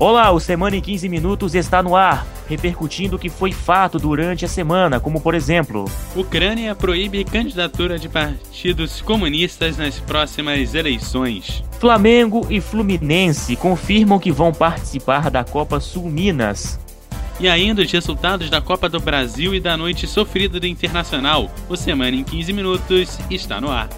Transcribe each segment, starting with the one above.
Olá, o Semana em 15 Minutos está no ar, repercutindo o que foi fato durante a semana, como por exemplo: Ucrânia proíbe candidatura de partidos comunistas nas próximas eleições. Flamengo e Fluminense confirmam que vão participar da Copa Sul Minas. E ainda os resultados da Copa do Brasil e da noite sofrida do Internacional. O Semana em 15 Minutos está no ar.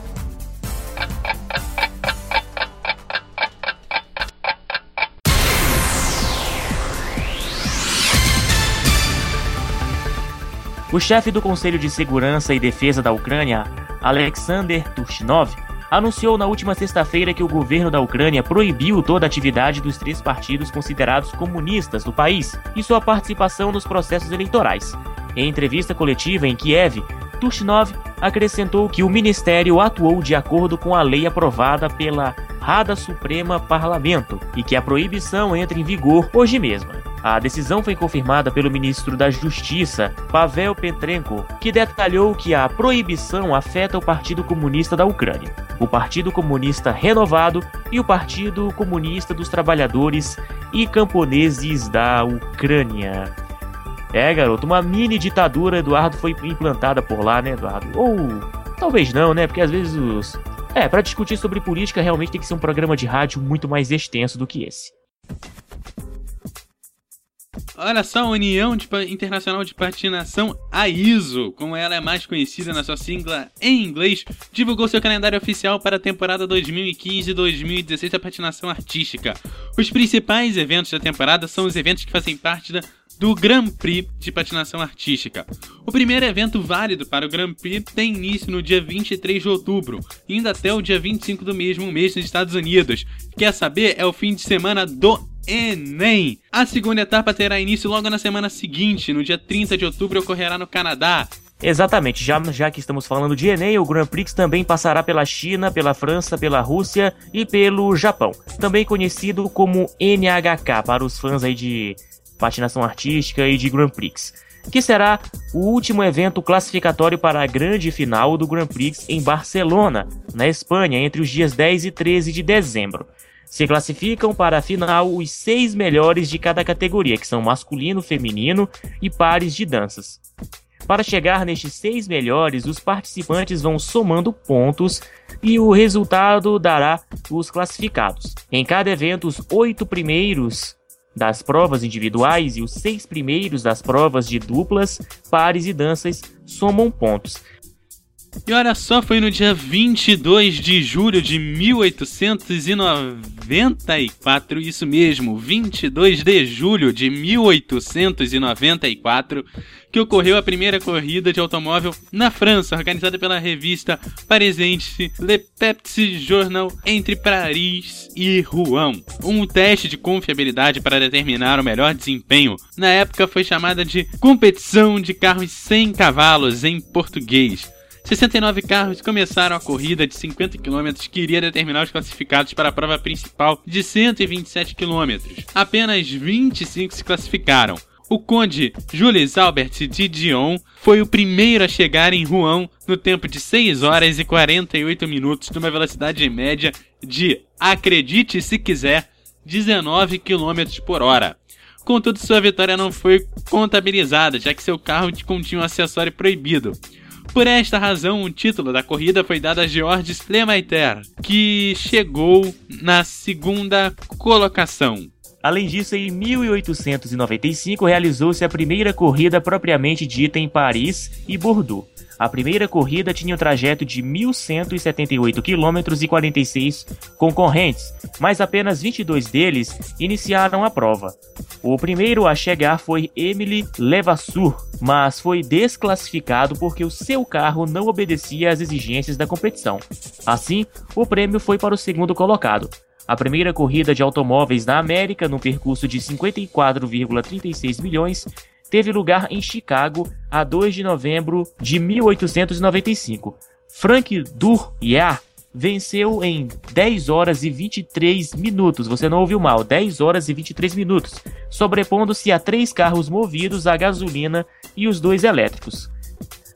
O chefe do Conselho de Segurança e Defesa da Ucrânia, Alexander Turchinov, anunciou na última sexta-feira que o governo da Ucrânia proibiu toda a atividade dos três partidos considerados comunistas do país e sua participação nos processos eleitorais. Em entrevista coletiva em Kiev, Turchinov acrescentou que o ministério atuou de acordo com a lei aprovada pela Rada Suprema Parlamento e que a proibição entra em vigor hoje mesmo. A decisão foi confirmada pelo ministro da Justiça, Pavel Petrenko, que detalhou que a proibição afeta o Partido Comunista da Ucrânia, o Partido Comunista Renovado e o Partido Comunista dos Trabalhadores e Camponeses da Ucrânia. É, garoto, uma mini ditadura, Eduardo, foi implantada por lá, né, Eduardo? Ou talvez não, né? Porque às vezes os. É, para discutir sobre política realmente tem que ser um programa de rádio muito mais extenso do que esse. Olha só, a União de Internacional de Patinação, a ISO, como ela é mais conhecida na sua sigla em inglês, divulgou seu calendário oficial para a temporada 2015-2016 da patinação artística. Os principais eventos da temporada são os eventos que fazem parte da do Grand Prix de patinação artística. O primeiro evento válido para o Grand Prix tem início no dia 23 de outubro, indo até o dia 25 do mesmo mês nos Estados Unidos. Quer saber? É o fim de semana do Enem. A segunda etapa terá início logo na semana seguinte, no dia 30 de outubro, ocorrerá no Canadá. Exatamente, já, já que estamos falando de Enem, o Grand Prix também passará pela China, pela França, pela Rússia e pelo Japão, também conhecido como NHK para os fãs aí de patinação artística e de Grand Prix, que será o último evento classificatório para a grande final do Grand Prix em Barcelona, na Espanha, entre os dias 10 e 13 de dezembro. Se classificam para a final os seis melhores de cada categoria, que são masculino, feminino e pares de danças. Para chegar nestes seis melhores, os participantes vão somando pontos e o resultado dará os classificados. Em cada evento, os oito primeiros das provas individuais e os seis primeiros das provas de duplas, pares e danças somam pontos. E olha só, foi no dia 22 de julho de 1894, isso mesmo, 22 de julho de 1894, que ocorreu a primeira corrida de automóvel na França, organizada pela revista parisente Le Petit Journal entre Paris e Rouen. Um teste de confiabilidade para determinar o melhor desempenho. Na época foi chamada de Competição de Carros Sem Cavalos em português. 69 carros começaram a corrida de 50 km que iria determinar os classificados para a prova principal de 127 km. Apenas 25 se classificaram. O conde Jules Albert de Dion foi o primeiro a chegar em Rouen no tempo de 6 horas e 48 minutos, numa velocidade média de, acredite se quiser, 19 km por hora. Contudo, sua vitória não foi contabilizada, já que seu carro continha um acessório proibido. Por esta razão, o título da corrida foi dado a Georges Lemaitre, que chegou na segunda colocação. Além disso, em 1895 realizou-se a primeira corrida propriamente dita em Paris e Bordeaux. A primeira corrida tinha um trajeto de 1.178 km e 46 concorrentes, mas apenas 22 deles iniciaram a prova. O primeiro a chegar foi Emily Levasseur, mas foi desclassificado porque o seu carro não obedecia às exigências da competição. Assim, o prêmio foi para o segundo colocado. A primeira corrida de automóveis na América, num percurso de 54,36 milhões, teve lugar em Chicago a 2 de novembro de 1895. Frank Durriat venceu em 10 horas e 23 minutos. Você não ouviu mal, 10 horas e 23 minutos, sobrepondo-se a três carros movidos a gasolina e os dois elétricos.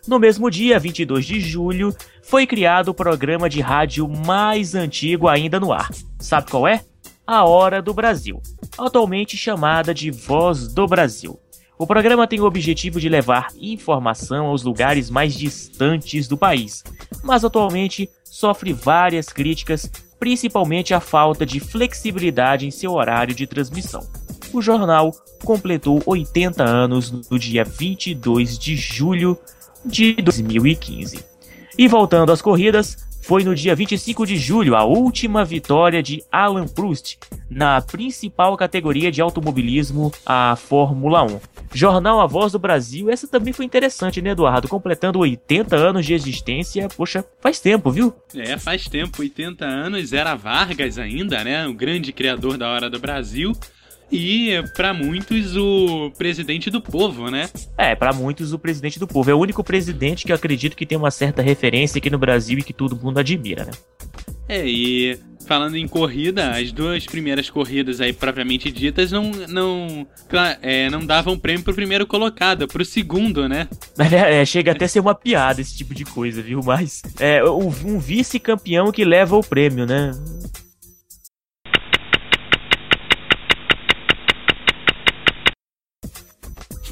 No mesmo dia, 22 de julho, foi criado o programa de rádio mais antigo ainda no ar. Sabe qual é? A Hora do Brasil, atualmente chamada de Voz do Brasil. O programa tem o objetivo de levar informação aos lugares mais distantes do país, mas atualmente sofre várias críticas, principalmente a falta de flexibilidade em seu horário de transmissão. O jornal completou 80 anos no dia 22 de julho de 2015. E voltando às corridas, foi no dia 25 de julho a última vitória de Alan Proust na principal categoria de automobilismo, a Fórmula 1. Jornal A Voz do Brasil, essa também foi interessante, né, Eduardo? Completando 80 anos de existência, poxa, faz tempo, viu? É, faz tempo, 80 anos, era Vargas ainda, né, o grande criador da Hora do Brasil. E, para muitos, o presidente do povo, né? É, para muitos, o presidente do povo. É o único presidente que eu acredito que tem uma certa referência aqui no Brasil e que todo mundo admira, né? É, e falando em corrida, as duas primeiras corridas aí propriamente ditas não não é, não davam prêmio pro primeiro colocado, pro segundo, né? É, chega até a ser uma piada esse tipo de coisa, viu? Mas é um vice-campeão que leva o prêmio, né?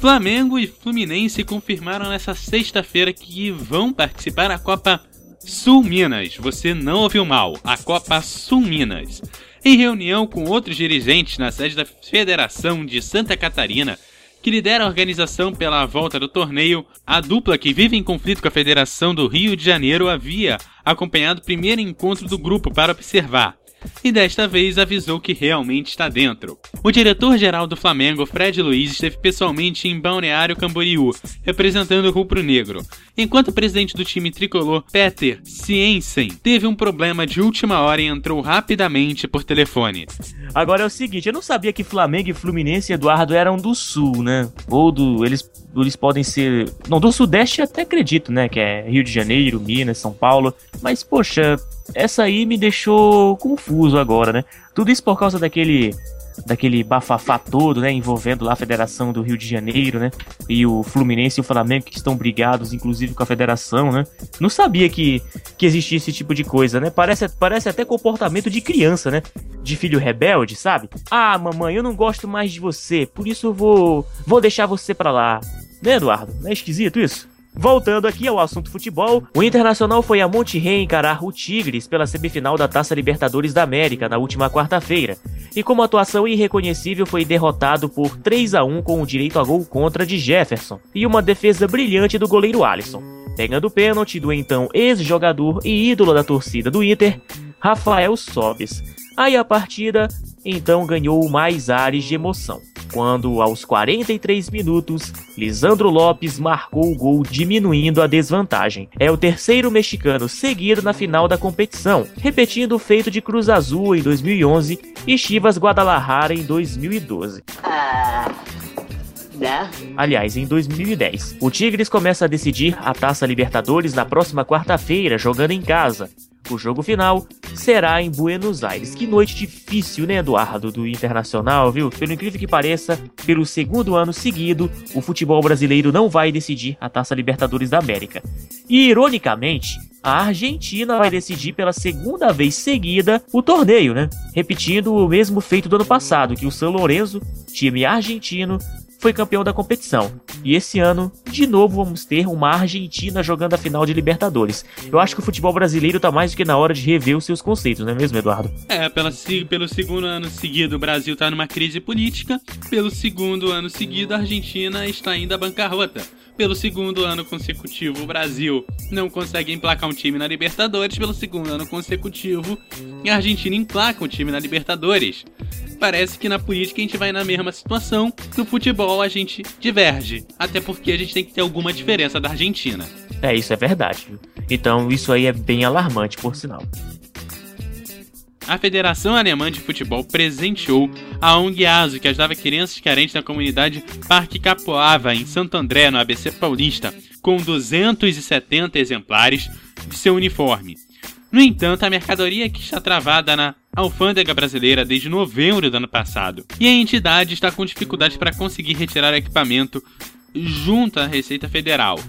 Flamengo e Fluminense confirmaram nessa sexta-feira que vão participar da Copa Sul Minas. Você não ouviu mal, a Copa Sul Minas. Em reunião com outros dirigentes na sede da Federação de Santa Catarina, que lidera a organização pela volta do torneio, a dupla que vive em conflito com a Federação do Rio de Janeiro havia acompanhado o primeiro encontro do grupo para observar e desta vez avisou que realmente está dentro. O diretor-geral do Flamengo, Fred Luiz, esteve pessoalmente em Balneário Camboriú, representando o rubro-negro, enquanto o presidente do time tricolor, Peter Ciensen, teve um problema de última hora e entrou rapidamente por telefone. Agora é o seguinte, eu não sabia que Flamengo e Fluminense Eduardo eram do Sul, né? Ou do... eles eles podem ser. Não, do Sudeste até acredito, né? Que é Rio de Janeiro, Minas, São Paulo. Mas, poxa, essa aí me deixou confuso agora, né? Tudo isso por causa daquele daquele bafafá todo, né, envolvendo lá a Federação do Rio de Janeiro, né, e o Fluminense e o Flamengo que estão brigados, inclusive com a Federação, né. Não sabia que, que existia esse tipo de coisa, né. Parece, parece até comportamento de criança, né, de filho rebelde, sabe? Ah, mamãe, eu não gosto mais de você, por isso eu vou vou deixar você pra lá. Né, Eduardo? Não é esquisito isso? Voltando aqui ao assunto futebol, o Internacional foi a Monterrey encarar o Tigres pela semifinal da Taça Libertadores da América na última quarta-feira, e como atuação irreconhecível foi derrotado por 3 a 1 com o direito a gol contra de Jefferson e uma defesa brilhante do goleiro Alisson, pegando o pênalti do então ex-jogador e ídolo da torcida do Inter, Rafael Sobes. Aí a partida então ganhou mais ares de emoção quando, aos 43 minutos, Lisandro Lopes marcou o gol diminuindo a desvantagem. É o terceiro mexicano seguido na final da competição, repetindo o feito de Cruz Azul em 2011 e Chivas Guadalajara em 2012. Ah. Né? Aliás, em 2010, o Tigres começa a decidir a Taça Libertadores na próxima quarta-feira, jogando em casa. O jogo final será em Buenos Aires. Que noite difícil, né, Eduardo, do Internacional, viu? Pelo incrível que pareça, pelo segundo ano seguido, o futebol brasileiro não vai decidir a Taça Libertadores da América. E, ironicamente, a Argentina vai decidir pela segunda vez seguida o torneio, né? Repetindo o mesmo feito do ano passado, que o São Lourenço, time argentino, foi campeão da competição. E esse ano, de novo, vamos ter uma Argentina jogando a final de Libertadores. Eu acho que o futebol brasileiro tá mais do que na hora de rever os seus conceitos, não é mesmo, Eduardo? É, pela, pelo segundo ano seguido, o Brasil tá numa crise política. Pelo segundo ano seguido, a Argentina está indo à bancarrota. Pelo segundo ano consecutivo, o Brasil não consegue emplacar um time na Libertadores. Pelo segundo ano consecutivo, a Argentina emplaca um time na Libertadores parece que na política a gente vai na mesma situação, no futebol a gente diverge. Até porque a gente tem que ter alguma diferença da Argentina. É, isso é verdade. Então isso aí é bem alarmante, por sinal. A Federação Alemã de Futebol presenteou a ONG ASO, que ajudava crianças carentes da comunidade Parque Capoava, em Santo André, no ABC Paulista, com 270 exemplares de seu uniforme. No entanto, a mercadoria que está travada na alfândega brasileira desde novembro do ano passado, e a entidade está com dificuldades para conseguir retirar equipamento junto à Receita Federal.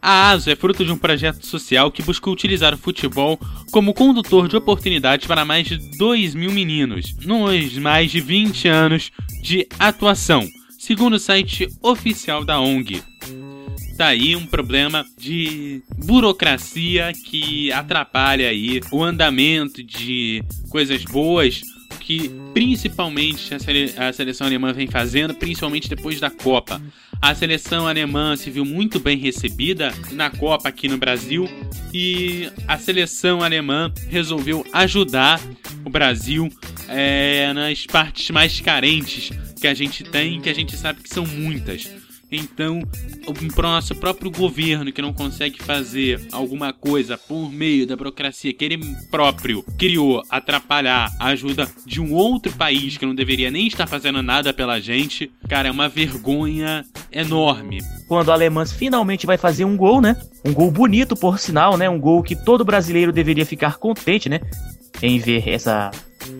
A ASO é fruto de um projeto social que busca utilizar o futebol como condutor de oportunidades para mais de 2 mil meninos, nos mais de 20 anos de atuação, segundo o site oficial da ONG. Tá aí um problema de burocracia que atrapalha aí o andamento de coisas boas que principalmente a, sele a seleção alemã vem fazendo, principalmente depois da Copa. A seleção alemã se viu muito bem recebida na Copa aqui no Brasil e a seleção alemã resolveu ajudar o Brasil é, nas partes mais carentes que a gente tem, que a gente sabe que são muitas. Então, o nosso próprio governo que não consegue fazer alguma coisa por meio da burocracia que ele próprio criou atrapalhar a ajuda de um outro país que não deveria nem estar fazendo nada pela gente, cara, é uma vergonha enorme. Quando a Alemanha finalmente vai fazer um gol, né? Um gol bonito, por sinal, né? Um gol que todo brasileiro deveria ficar contente, né? Em ver essa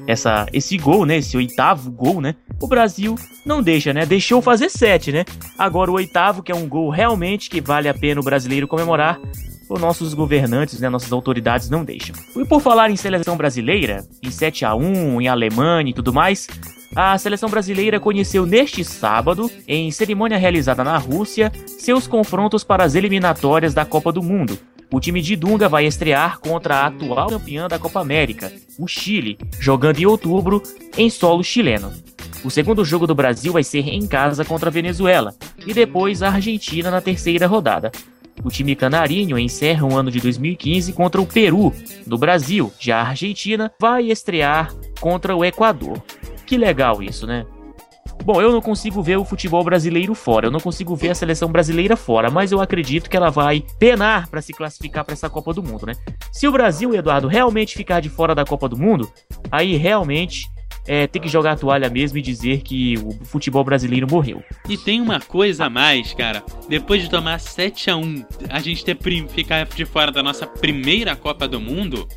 essa, esse gol, né? Esse oitavo gol, né? O Brasil não deixa, né? Deixou fazer sete, né? Agora o oitavo, que é um gol realmente que vale a pena o brasileiro comemorar, os nossos governantes, né, nossas autoridades não deixam. E por falar em seleção brasileira, em 7 a 1 em Alemanha e tudo mais, a seleção brasileira conheceu neste sábado, em cerimônia realizada na Rússia, seus confrontos para as eliminatórias da Copa do Mundo, o time de Dunga vai estrear contra a atual campeã da Copa América, o Chile, jogando em outubro em solo chileno. O segundo jogo do Brasil vai ser em casa contra a Venezuela e depois a Argentina na terceira rodada. O time canarinho encerra o ano de 2015 contra o Peru, no Brasil. Já a Argentina vai estrear contra o Equador. Que legal isso, né? Bom, eu não consigo ver o futebol brasileiro fora, eu não consigo ver a seleção brasileira fora, mas eu acredito que ela vai penar para se classificar para essa Copa do Mundo, né? Se o Brasil, Eduardo, realmente ficar de fora da Copa do Mundo, aí realmente é, tem que jogar a toalha mesmo e dizer que o futebol brasileiro morreu. E tem uma coisa a mais, cara. Depois de tomar 7 a 1 a gente ter ficar de fora da nossa primeira Copa do Mundo,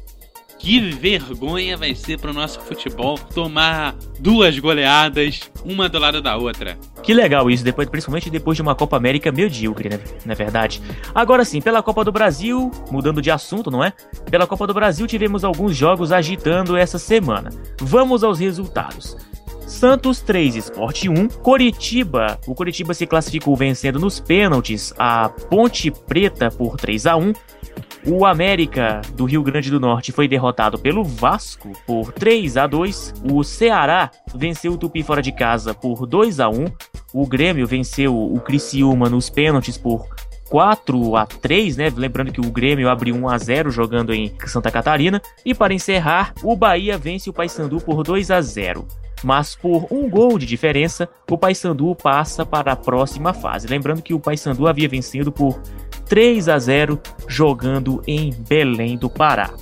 que vergonha vai ser pro nosso futebol tomar duas goleadas, uma do lado da outra. Que legal isso, depois, principalmente depois de uma Copa América medíocre, né? Não é verdade? Agora sim, pela Copa do Brasil, mudando de assunto, não é? Pela Copa do Brasil tivemos alguns jogos agitando essa semana. Vamos aos resultados. Santos 3, Sport 1. Coritiba. O Coritiba se classificou vencendo nos pênaltis a Ponte Preta por 3 a 1. O América do Rio Grande do Norte foi derrotado pelo Vasco por 3 a 2. O Ceará venceu o Tupi fora de casa por 2 a 1. O Grêmio venceu o Criciúma nos pênaltis por 4 a 3, né? Lembrando que o Grêmio abriu 1 a 0 jogando em Santa Catarina. E para encerrar, o Bahia vence o Paysandu por 2 a 0 mas por um gol de diferença, o Paysandu passa para a próxima fase. Lembrando que o Paysandu havia vencido por 3 a 0 jogando em Belém do Pará.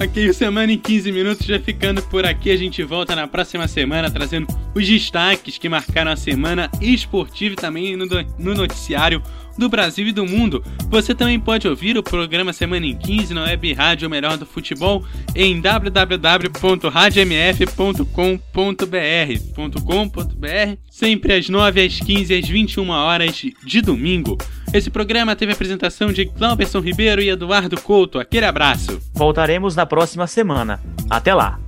Ok, o Semana em 15 Minutos já ficando por aqui. A gente volta na próxima semana trazendo os destaques que marcaram a semana esportiva e também no, no noticiário do Brasil e do mundo. Você também pode ouvir o programa Semana em 15 na web rádio Melhor do Futebol em www.radiomf.com.br sempre às 9 às 15 às 21 horas de domingo. Esse programa teve a apresentação de Cláudio Ribeiro e Eduardo Couto. Aquele abraço. Voltaremos na próxima semana. Até lá.